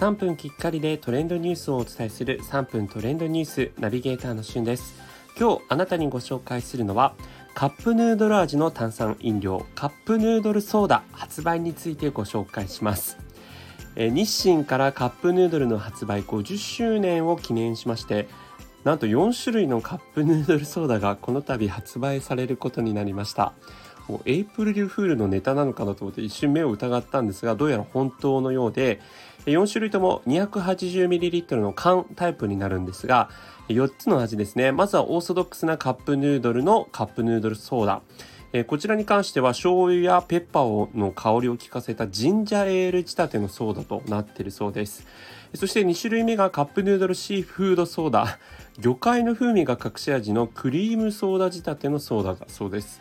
3分きっかりでトレンドニュースをお伝えする3分トレンドニュースナビゲーターのしゅんです。今日あなたにご紹介するのはカップヌードル味の炭酸飲料カップヌードルソーダ発売についてご紹介します。日清からカップヌードルの発売50周年を記念しましてなんと4種類のカップヌードルソーダがこの度発売されることになりました。もうエイプルリルフールのネタなのかなと思って一瞬目を疑ったんですがどうやら本当のようで4種類とも 280ml の缶タイプになるんですが4つの味ですね。まずはオーソドックスなカップヌードルのカップヌードルソーダ。えこちらに関しては醤油やペッパーの香りを効かせたジンジャーエール仕立てのソーダとなっているそうです。そして2種類目がカップヌードルシーフードソーダ。魚介の風味が隠し味のクリームソーダ仕立てのソーダだそうです。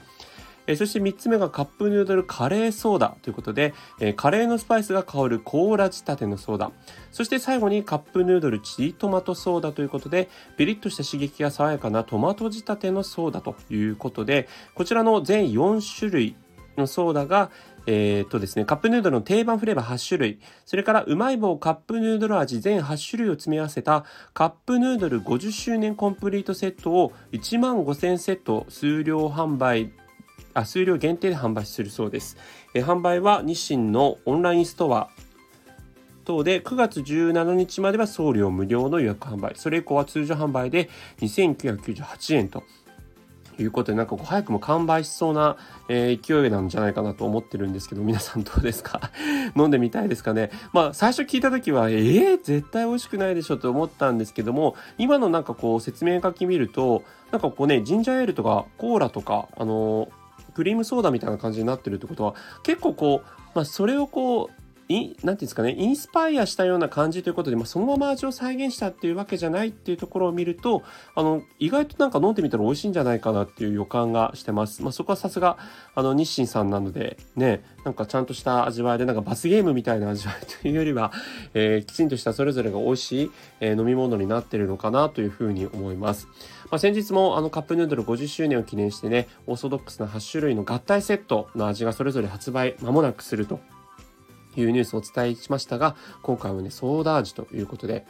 えそして3つ目がカップヌードルカレーソーダということで、えカレーのスパイスが香るコーラ仕立てのソーダ。そして最後にカップヌードルチリトマトソーダということで、ピリッとした刺激が爽やかなトマト仕立てのソーダということで、こちらの全4種類のソーダが、えー、っとですね、カップヌードルの定番フレーバー8種類、それからうまい棒カップヌードル味全8種類を詰め合わせたカップヌードル50周年コンプリートセットを1万5000セット数量販売あ数量限定で販売するそうです、え販売は日清のオンラインストア。等で9月17日までは送料無料の予約販売。それ以降は通常販売で2998円と。いうことでなんかこう早くも完売しそうな、え、勢いなんじゃないかなと思ってるんですけど皆さんどうですか？飲んでみたいですかね？まあ最初聞いた時はえー、絶対美味しくないでしょと思ったんですけども今のなんかこう説明書き見るとなんかこうねジンジャーエールとかコーラとかあのークリームソーダみたいな感じになってるってことは結構こう、まあ、それをこう何て言うんですかねインスパイアしたような感じということで、まあ、そのまま味を再現したっていうわけじゃないっていうところを見るとあの意外となんか飲んでみたら美味しいんじゃないかなっていう予感がしてます、まあ、そこはさすがあの日清さんなのでねなんかちゃんとした味わいでなんか罰ゲームみたいな味わいというよりは、えー、きちんとしたそれぞれが美味しい、えー、飲み物になってるのかなというふうに思います、まあ、先日もあのカップヌードル50周年を記念してねオーソドックスな8種類の合体セットの味がそれぞれ発売間もなくすると。いうニュースをお伝えしましたが、今回はね、ソーダ味ということで、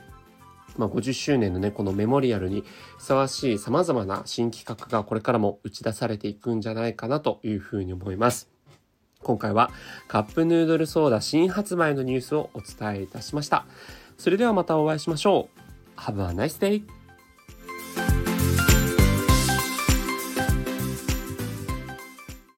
まあ、50周年のね、このメモリアルにふさわしい様々な新企画がこれからも打ち出されていくんじゃないかなというふうに思います。今回はカップヌードルソーダ新発売のニュースをお伝えいたしました。それではまたお会いしましょう。Have a nice day!